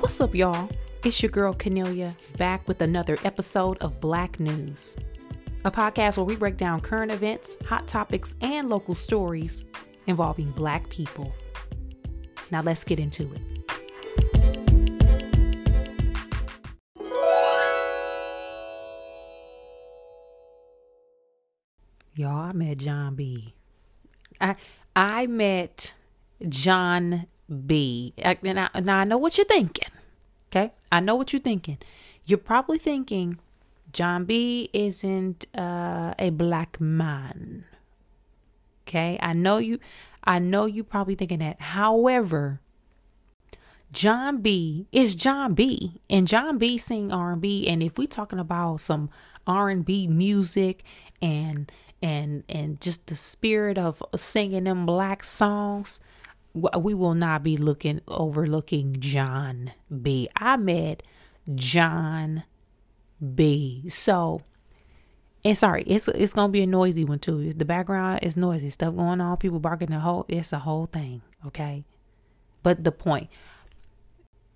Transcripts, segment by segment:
What's up, y'all? It's your girl Kennelia back with another episode of Black News, a podcast where we break down current events, hot topics, and local stories involving Black people. Now, let's get into it. Y'all, I met Jon B. I I met John B. I, now, now I know what you're thinking. Okay, I know what you're thinking. You're probably thinking Jon B. isn't uh, a black man. Okay, I know you. I know you probably thinking that. However, Jon B is Jon B, and Jon B sing R and B. And if we talking about some R and B music and and and just the spirit of singing them black songs we will not be looking overlooking Jon B. I met Jon B. So and sorry, it's it's gonna be a noisy one too. The background is noisy, stuff going on, people barking the whole it's a whole thing, okay? But the point,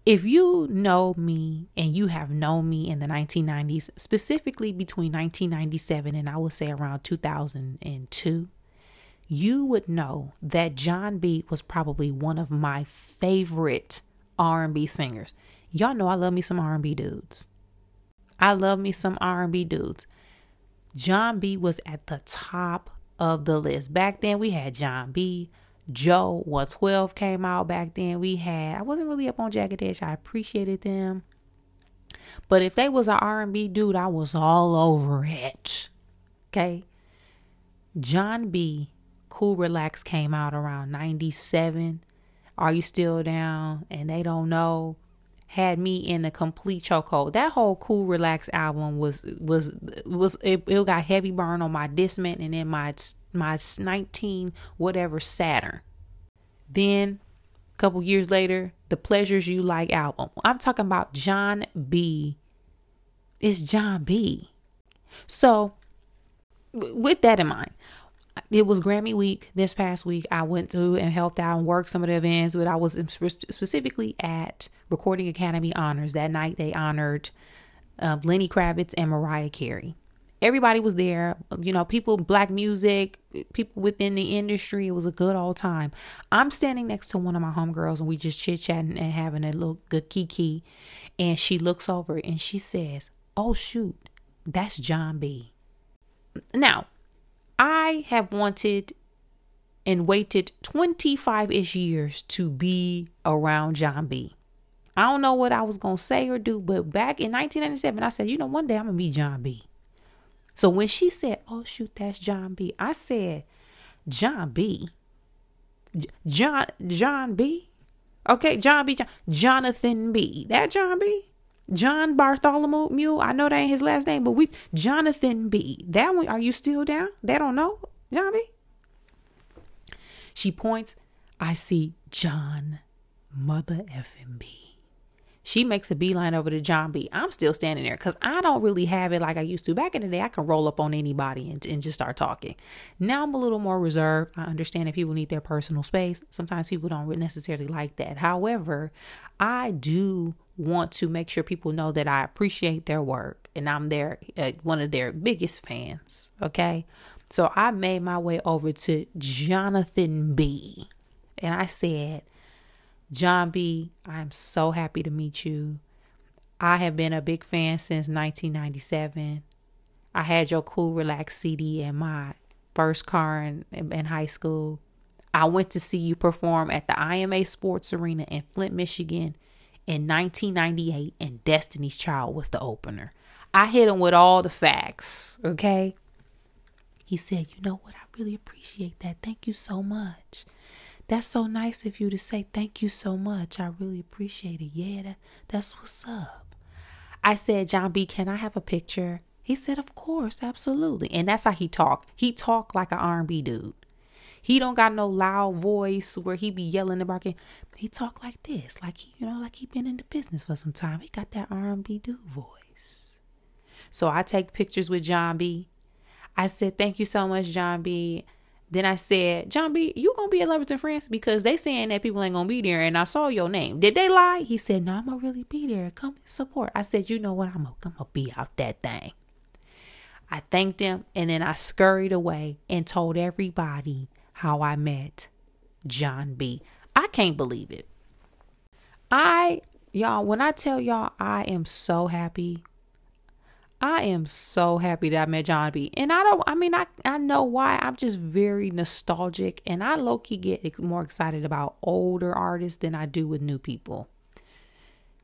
if you know me and you have known me in the 1990s, specifically between 1997 and I would say around 2002, you would know that Jon B was probably one of my favorite R&B singers. Y'all know I love me some R&B dudes. I love me some R&B dudes. Jon B was at the top of the list. Back then we had Jon B, Joe 112 came out back then. We had I wasn't really up on Jagged Edge. I appreciated them. But if they was an R&B dude, I was all over it. Okay? Jon B Cool Relax came out around 97. Are you still down? And they don't know had me in a complete chokehold. That whole Cool Relax album was was was it, it got heavy burn on my Discman and then my my 19 whatever Saturn. Then a couple years later, the Pleasures U Like album. I'm talking about Jon B. It's Jon B. So with that in mind, it was Grammy week this past week. I went to and helped out and worked some of the events, but I was specifically at Recording Academy Honors. That night they honored uh, Lenny Kravitz and Mariah Carey. Everybody was there, you know, people, black music, people within the industry. It was a good old time. I'm standing next to one of my homegirls and we just chit chatting and having a little good kiki. And she looks over and she says, Oh, shoot, that's Jon B. Now, I have wanted and waited 25 ish years to be around Jon B. I don't know what I was going to say or do, but back in 1997, I said, you know, one day I'm going to meet Jon B. So when she said, oh, shoot, that's Jon B., I said, Jon B. John, Jon B. Okay, Jon B. John, Jonathan B. That Jon B. John Bartholomew. Mew. I know that ain't his last name, but we Jonathan B. That one, are you still down? They don't know, Jon B. She points. I see John, mother effing B. She makes a beeline over to Jon B. I'm still standing there because I don't really have it like I used to. Back in the day, I can roll up on anybody and, and just start talking. Now I'm a little more reserved. I understand that people need their personal space. Sometimes people don't necessarily like that. However, I do want to make sure people know that I appreciate their work and I'm their uh, one of their biggest fans. Okay. So I made my way over to Jonathan B. And I said, Jon B., I'm so happy to meet you. I have been a big fan since 1997. I had your Cool Relax CD in my first car in, in high school. I went to see you perform at the IMA Sports Arena in Flint, Michigan in 1998, and Destiny's Child was the opener. I hit him with all the facts, okay? He said, You know what? I really appreciate that. Thank you so much. That's so nice of you to say thank you so much. I really appreciate it. Yeah, that, that's what's up. I said, Jon B, can I have a picture? He said, of course, absolutely. And that's how he talked. He talked like an R&B dude. He don't got no loud voice where he be yelling and barking. He talk like this, like he, you know, like he been in the business for some time. He got that R&B dude voice. So I take pictures with Jon B. I said, thank you so much, Jon B Then I said, Jon B, you gonna be at Lovers and Friends because they saying that people ain't gonna be there, and I saw your name. Did they lie? He said, No, I'm gonna really be there. Come support. I said, You know what? I'm gonna, I'm gonna be out that thing. I thanked him, and then I scurried away and told everybody how I met Jon B. I can't believe it. I y'all, when I tell y'all, I am so happy I am so happy that I met Jon B. And I don't, I mean, I, I know why. I'm just very nostalgic and I low key get more excited about older artists than I do with new people.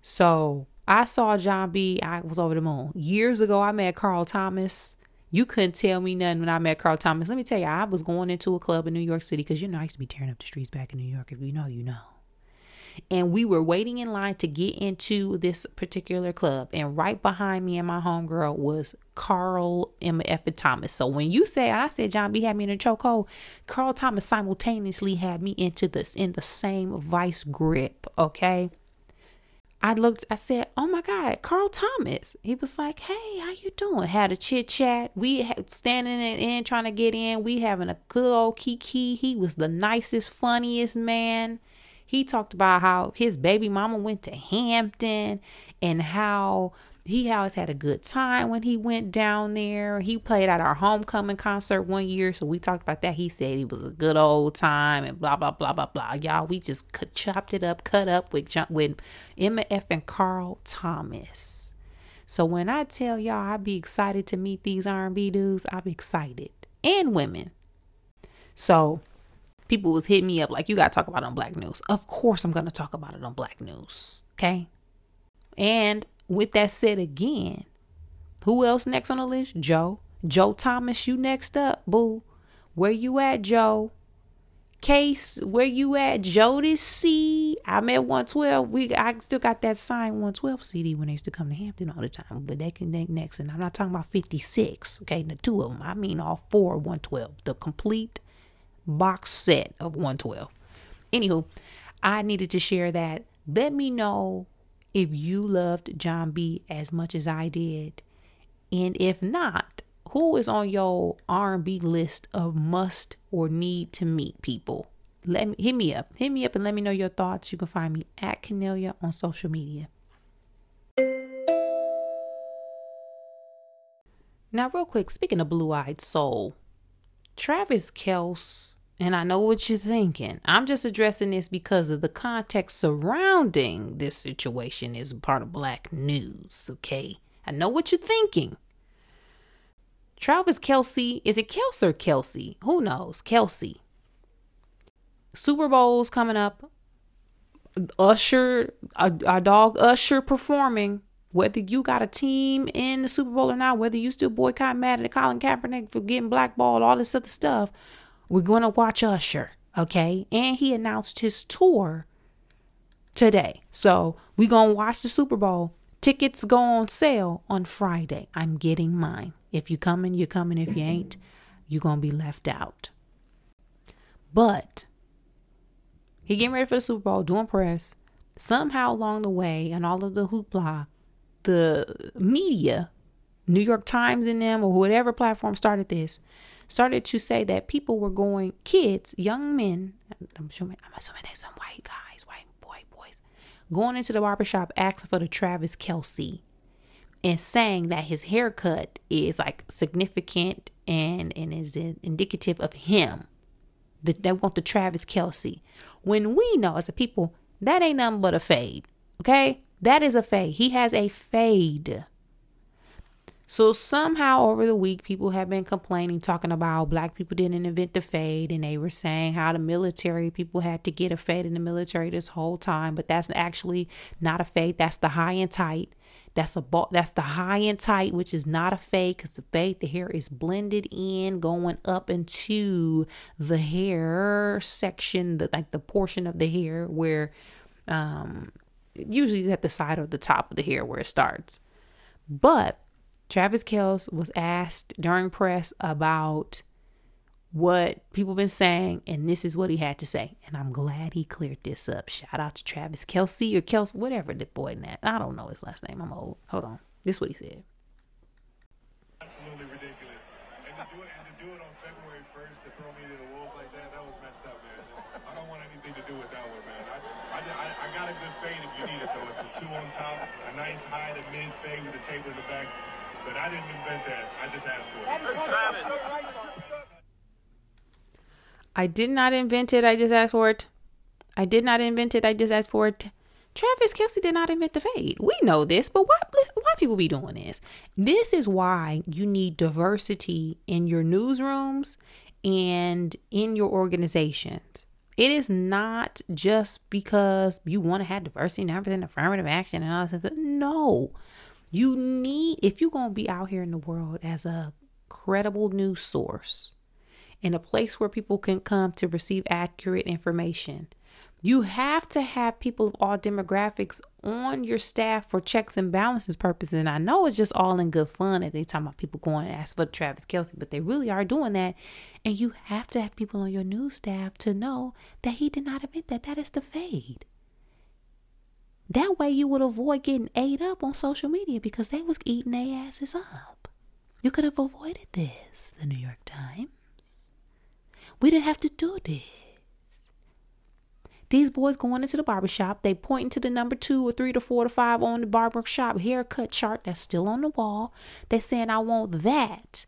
So I saw Jon B. I was over the moon. Years ago, I met Carl Thomas. You couldn't tell me nothing when I met Carl Thomas. Let me tell you, I was going into a club in New York City because you know I used to be tearing up the streets back in New York. If you know, you know and we were waiting in line to get into this particular club. And right behind me and my homegirl was Carl M. F. Thomas. So when you say I said Jon B had me in a chokehold, Carl Thomas simultaneously had me into this in the same vice grip. Okay. I looked, I said, Oh my God, Carl Thomas. He was like, Hey, how you doing? Had a chit chat. We had standing in trying to get in. We having a good old kiki. He was the nicest, funniest man. He talked about how his baby mama went to Hampton and how he always had a good time when he went down there. He played at our homecoming concert one year, so we talked about that. He said it was a good old time and blah blah blah blah blah. Y'all, we just chopped it up, cut up with with Emma F and Carl Thomas. So when I tell y'all I be excited to meet these R&B dudes, I'm excited and women. So people was hitting me up like you gotta talk about it on black news of course i'm gonna talk about it on black news okay and with that said again who else next on the list? Joe. Joe thomas you next up boo. Where you at joe? Case where you at? Jodeci i'm at 112 we i still got that signed 112 cd when they used to come to hampton all the time but they can think next. And i'm not talking about 56 okay the two of them i mean all four 112 the complete box set of 112. Anywho, I needed to share that. Let me know if you loved Jon B as much as I did. And if not, who is on your R&B list of must or need to meet people? Let me hit me up. Hit me up and let me know your thoughts. You can find me at Kennelia on social media. Now, real quick, speaking of blue eyed soul, Travis Kelce and I know what you're thinking. I'm just addressing this because of the context surrounding this situation is part of black news, okay? I know what you're thinking. Travis Kelsey, is it Kelce or Kelsey? Who knows? Kelsey. Super Bowl's coming up. Usher, our, dog Usher performing. Whether you got a team in the Super Bowl or not, whether you still boycott mad at Colin Kaepernick for getting blackballed, all this other stuff, we're going to watch Usher, okay? And he announced his tour today. So we're going to watch the Super Bowl. Tickets go on sale on Friday. I'm getting mine. If you coming, you're coming. If you ain't, you're going to be left out. But he getting ready for the Super Bowl, doing press. Somehow along the way, and all of the hoopla, the media, New York Times and them, or whatever platform started this, started to say that people were going, kids, young men, I'm assuming, I'm assuming there's some white guys, white boy boys, going into the barbershop asking for the Travis Kelsey and saying that his haircut is like significant and, and is indicative of him. That they want the Travis Kelsey. When we know as a people, that ain't nothing but a fade. Okay? That is a fade. He has a fade. So somehow over the week, people have been complaining, talking about black people didn't invent the fade, and they were saying how the military people had to get a fade in the military this whole time, but that's actually not a fade. That's the high and tight. That's a that's the high and tight, which is not a fade because the fade the hair is blended in, going up into the hair section, the like the portion of the hair where, um, usually at the side or the top of the hair where it starts, but Travis Kells was asked during press about what people been saying, and this is what he had to say. And I'm glad he cleared this up. Shout out to Travis Kelsey or Kelse, whatever the boy name. I don't know his last name. I'm old. Hold on. This is what he said. Absolutely ridiculous. And to do it, and to do it on February 1st to throw me to the wolves like that, that was messed up, man. I don't want anything to do with that one, man. I, I, I, I got a good fade if you need it, though. It's a two on top, a nice high to mid fade with a taper in the back. But I didn't invent that. I just asked for it. I did not invent it. I just asked for it. I did not invent it. I just asked for it. Travis Kelsey did not invent the fade. We know this, but why why people be doing this? This is why you need diversity in your newsrooms and in your organizations. It is not just because you want to have diversity and everything, affirmative action and all that. No. You need, if you're going to be out here in the world as a credible news source, in a place where people can come to receive accurate information, you have to have people of all demographics on your staff for checks and balances purposes. And I know it's just all in good fun that they talking about people going and ask for Travis Kelce, but they really are doing that. And you have to have people on your news staff to know that he did not admit that. That is the fade. That way you would avoid getting ate up on social media because they was eating their asses up. You could have avoided this, the New York Times. We didn't have to do this. These boys going into the barbershop, they pointing to the number two or three to four to five on the barbershop haircut chart that's still on the wall. They saying, I want that.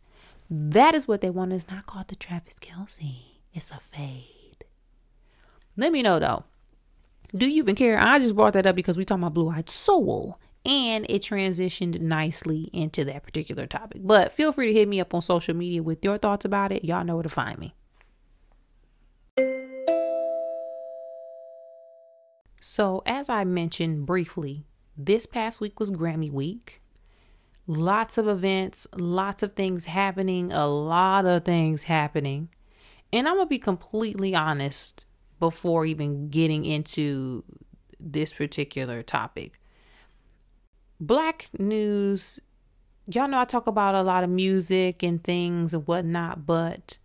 That is what they want. It's not called the Travis Kelce. It's a fade. Let me know though. Do you even care? I just brought that up because we talking about blue eyed soul and it transitioned nicely into that particular topic. But feel free to hit me up on social media with your thoughts about it. Y'all know where to find me. So, as I mentioned briefly, this past week was Grammy week. Lots of events, lots of things happening, a lot of things happening. And I'm going to be completely honest before even getting into this particular topic. Black news, y'all know I talk about a lot of music and things and whatnot, but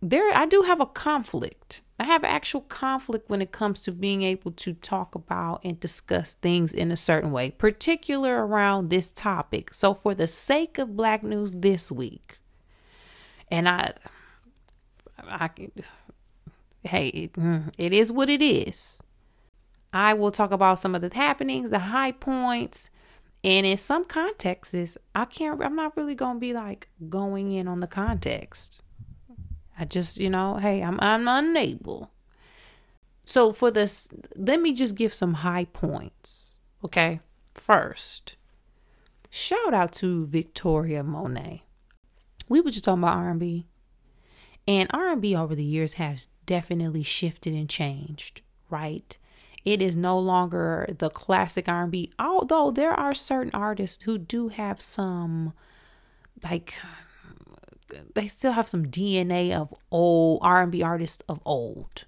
there I do have a conflict I have actual conflict when it comes to being able to talk about and discuss things in a certain way, particular around this topic. So, for the sake of Black news this week, and I, I, hey, it, it is what it is. I will talk about some of the happenings, the high points, and in some contexts, I can't. I'm not really gonna be like going in on the context. I just, you know, hey, I'm I'm unable. So for this, let me just give some high points. Okay. First, shout out to Victoria Monet. We were just talking about R&B. And R&B over the years has definitely shifted and changed, right? It is no longer the classic R&B, although there are certain artists who do have some like they still have some DNA of old R&B artists of old.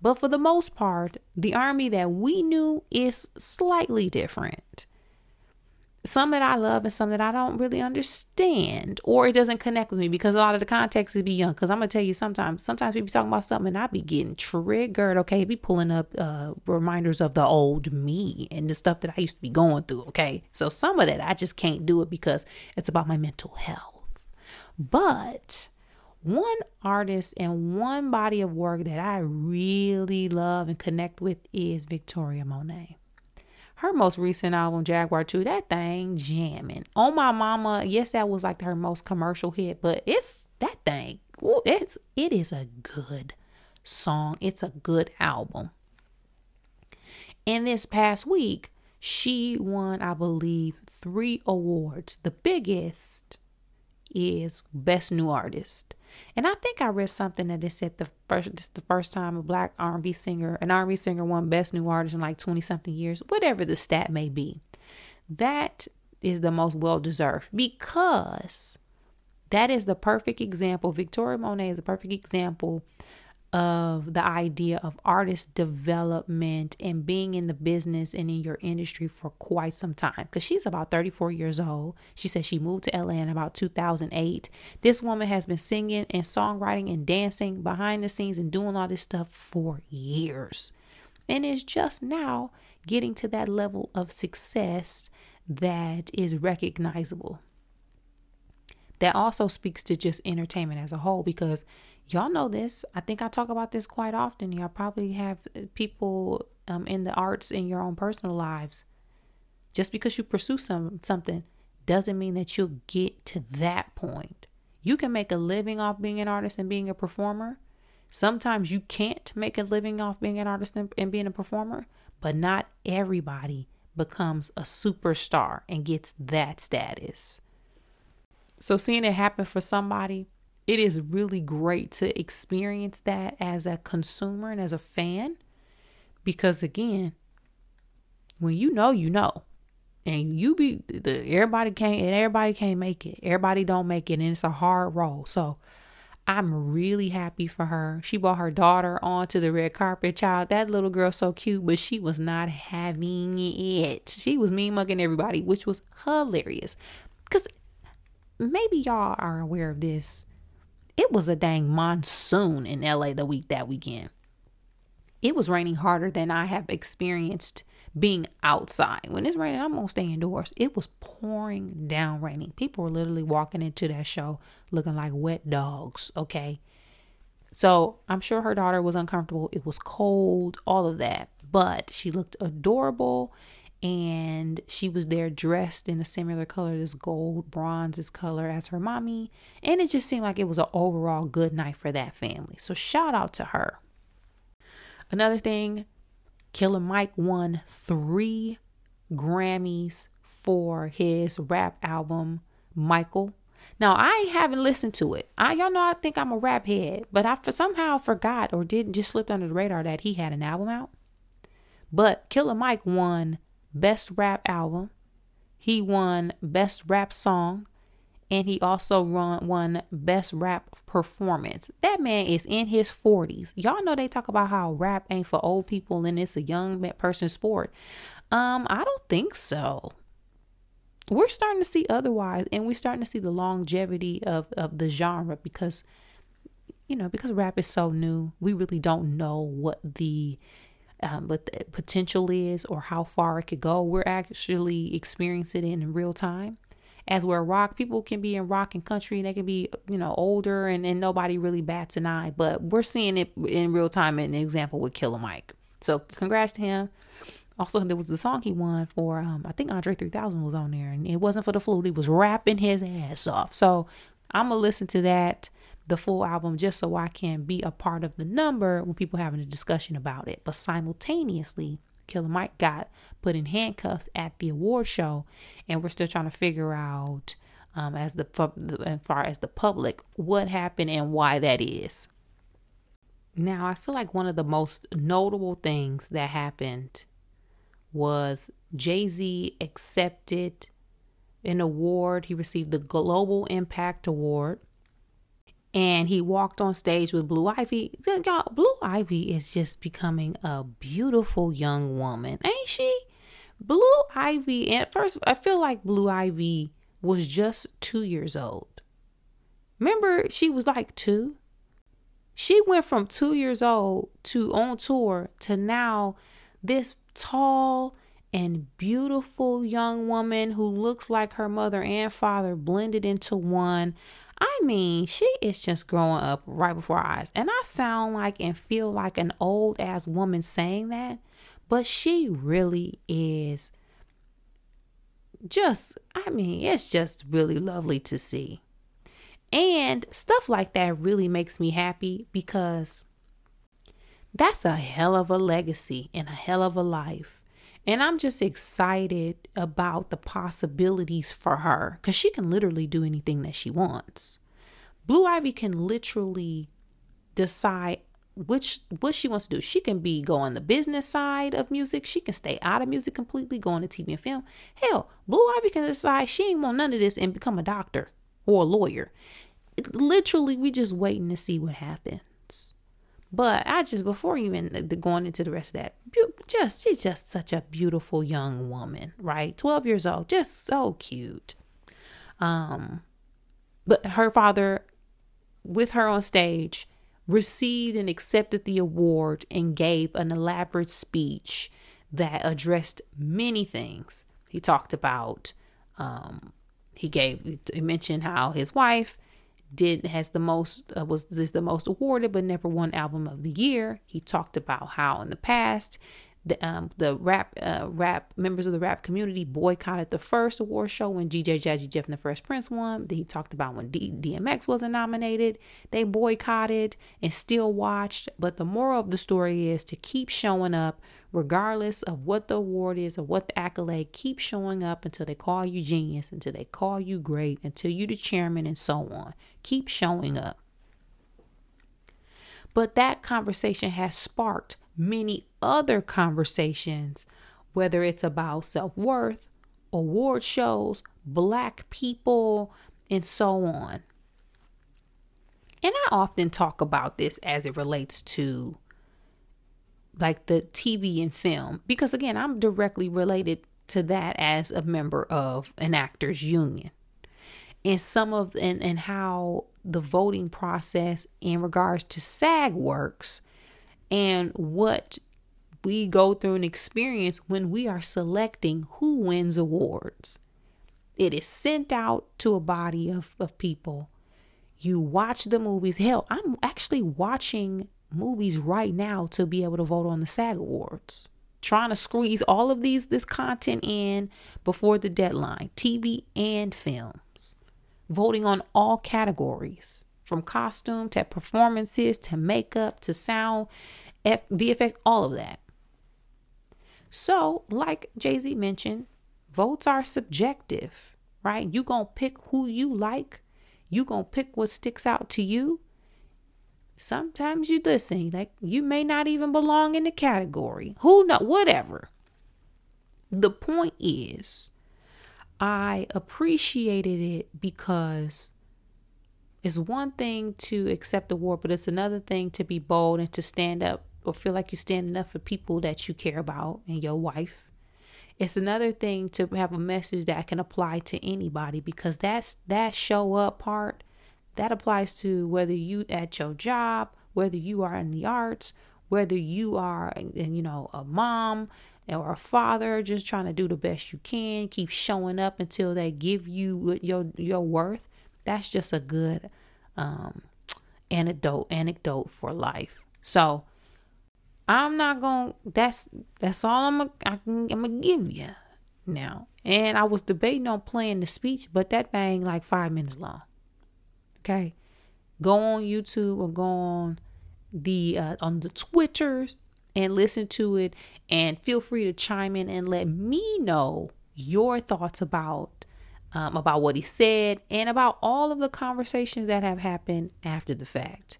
But for the most part, the R&B that we knew is slightly different. Some that I love and some that I don't really understand, or it doesn't connect with me because a lot of the context is be young. Because I'm gonna tell you, sometimes, sometimes we be talking about something and I be getting triggered. Okay, be pulling up uh, reminders of the old me and the stuff that I used to be going through. Okay, so some of that I just can't do it because it's about my mental health. But one artist and one body of work that I really love and connect with is Victoria Monet. Her most recent album, Jaguar 2, that thing jamming. Oh My Mama, yes, that was like her most commercial hit, but it's that thing. It's it is a good song. It's a good album. And this past week, she won, I believe, three awards. The biggest is Best New Artist. And I think I read something that it said the first this the first time a black R&B singer, an R&B singer won Best New Artist in like 20 something years, whatever the stat may be. That is the most well deserved because that is the perfect example. Victoria Monet is the perfect example of the idea of artist development and being in the business and in your industry for quite some time because she's about 34 years old. She says she moved to LA in about 2008. This woman has been singing and songwriting and dancing behind the scenes and doing all this stuff for years and is just now getting to that level of success that is recognizable. That also speaks to just entertainment as a whole because y'all know this. I think I talk about this quite often. Y'all probably have uh, people um, in the arts in your own personal lives. Just because you pursue some something doesn't mean that you'll get to that point. You can make a living off being an artist and being a performer. Sometimes you can't make a living off being an artist and, and being a performer, but not everybody becomes a superstar and gets that status. So, seeing it happen for somebody, it is really great to experience that as a consumer and as a fan. Because, again, when you know, you know. And you be the everybody can't and everybody can't make it. Everybody don't make it and it's a hard role. So I'm really happy for her. She brought her daughter onto the red carpet. Child, that little girl so cute, but she was not having it. She was mean mugging everybody, which was hilarious. Cause maybe y'all are aware of this. It was a dang monsoon in LA the week that weekend. It was raining harder than I have experienced being outside. When it's raining, I'm gonna stay indoors. It was pouring down raining. People were literally walking into that show looking like wet dogs, okay? So I'm sure her daughter was uncomfortable. It was cold, all of that. But she looked adorable and she was there dressed in a similar color, this gold bronze is color as her mommy. And it just seemed like it was an overall good night for that family. So shout out to her. Another thing Killer Mike won three Grammys for his rap album, Michael. Now I haven't listened to it. I y'all know I think I'm a rap head, but I for somehow forgot or didn't just slipped under the radar that he had an album out. But Killer Mike won Best Rap Album. He won Best Rap Song and he also won, won best rap performance. That man is in his 40s. Y'all know they talk about how rap ain't for old people and it's a young person sport. Um, I don't think so. We're starting to see otherwise, and we're starting to see the longevity of, of the genre because, you know, because rap is so new, we really don't know what the um, what the potential is or how far it could go. We're actually experiencing it in real time. As where rock people can be in rock and country and they can be you know older and, and nobody really bats an eye but we're seeing it in real time in an example with killer mike. So congrats to him. Also there was the song he won for um, i think andre 3000 was on there and it wasn't for the flute he was rapping his ass off. So i'm gonna listen to that the full album just so i can be a part of the number when people having a discussion about it but simultaneously Killer Mike got put in handcuffs at the award show, and we're still trying to figure out, um, as the as far as the public, what happened and why that is. Now, I feel like one of the most notable things that happened was Jay Z accepted an award. He received the Global Impact Award and he walked on stage with Blue Ivy. Y'all, Blue Ivy is just becoming a beautiful young woman, ain't she? Blue Ivy, and at first, I feel like Blue Ivy was just two years old. Remember, she was like two. She went from two years old to on tour to now this tall and beautiful young woman who looks like her mother and father blended into one. I mean, she is just growing up right before our eyes. And I sound like and feel like an old ass woman saying that, but she really is just, I mean, it's just really lovely to see. And stuff like that really makes me happy because that's a hell of a legacy and a hell of a life. And I'm just excited about the possibilities for her because she can literally do anything that she wants. Blue Ivy can literally decide which what she wants to do. She can be go on the business side of music. She can stay out of music completely, go to TV and film. Hell, Blue Ivy can decide she ain't want none of this and become a doctor or a lawyer. Literally, we just waiting to see what happens. But I just before even going into the rest of that, just she's just such a beautiful young woman, right? Twelve years old, just so cute. Um, but her father, with her on stage, received and accepted the award and gave an elaborate speech that addressed many things. He talked about, um, he gave, he mentioned how his wife did has the most uh, was is the most awarded but never won album of the year. He talked about how in the past the um the rap uh rap members of the rap community boycotted the first award show when DJ Jazzy Jeff and the Fresh Prince won. Then he talked about when D- DMX wasn't nominated, they boycotted and still watched. But the moral of the story is to keep showing up regardless of what the award is or what the accolade. Keep showing up until they call you genius, until they call you great, until you the chairman, and so on. Keep showing up. But that conversation has sparked many other conversations, whether it's about self worth, award shows, black people, and so on. And I often talk about this as it relates to like the TV and film because again, I'm directly related to that as a member of an actors union. And some of and, and how the voting process in regards to SAG works and what we go through and experience when we are selecting who wins awards. It is sent out to a body of, of people. You watch the movies. Hell, I'm actually watching movies right now to be able to vote on the SAG Awards. Trying to squeeze all of these this content in before the deadline, TV and films. Voting on all categories from costume to performances to makeup to sound, F- VFX, all of that. So, like Jay Z mentioned, votes are subjective, right? You gonna pick who you like. You gonna pick what sticks out to you. Sometimes you listen, like you may not even belong in the category. Who know? Whatever. The point is, I appreciated it because it's one thing to accept the award, but it's another thing to be bold and to stand up or feel like you're standing up for people that you care about and your wife. It's another thing to have a message that can apply to anybody because that's that show up part that applies to whether you at your job, whether you are in the arts, whether you are you know a mom or a father just trying to do the best you can, keep showing up until they give you your your worth that's just a good um, anecdote anecdote for life. So I'm not to that's that's all I'm gonna, I'm gonna give you now. And I was debating on playing the speech, but that thing like 5 minutes long. Okay? Go on YouTube or go on the uh, on the Twitters and listen to it and feel free to chime in and let me know your thoughts about um, about what he said, and about all of the conversations that have happened after the fact.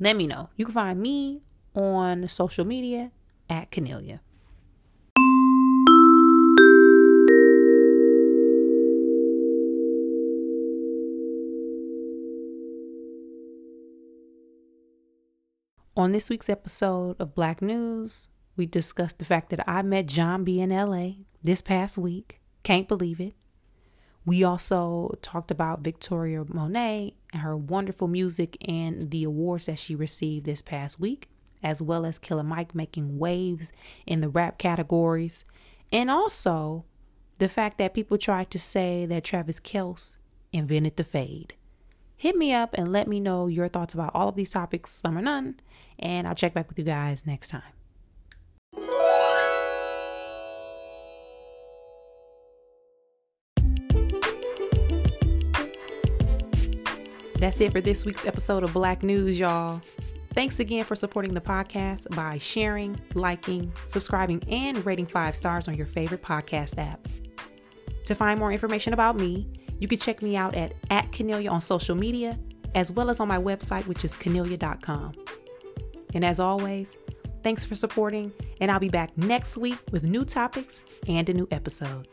Let me know. You can find me on social media at Kennelia. On this week's episode of Black News, we discussed the fact that I met Jon B in LA this past week. Can't believe it. We also talked about Victoria Monet and her wonderful music and the awards that she received this past week, as well as Killer Mike making waves in the rap categories, and also the fact that people tried to say that Travis Kelce invented the fade. Hit me up and let me know your thoughts about all of these topics, some or none, and I'll check back with you guys next time. That's it for this week's episode of Black News, y'all. Thanks again for supporting the podcast by sharing, liking, subscribing, and rating five stars on your favorite podcast app. To find more information about me, you can check me out at, at Kennelia on social media, as well as on my website, which is kennelia.com. And as always, thanks for supporting, and I'll be back next week with new topics and a new episode.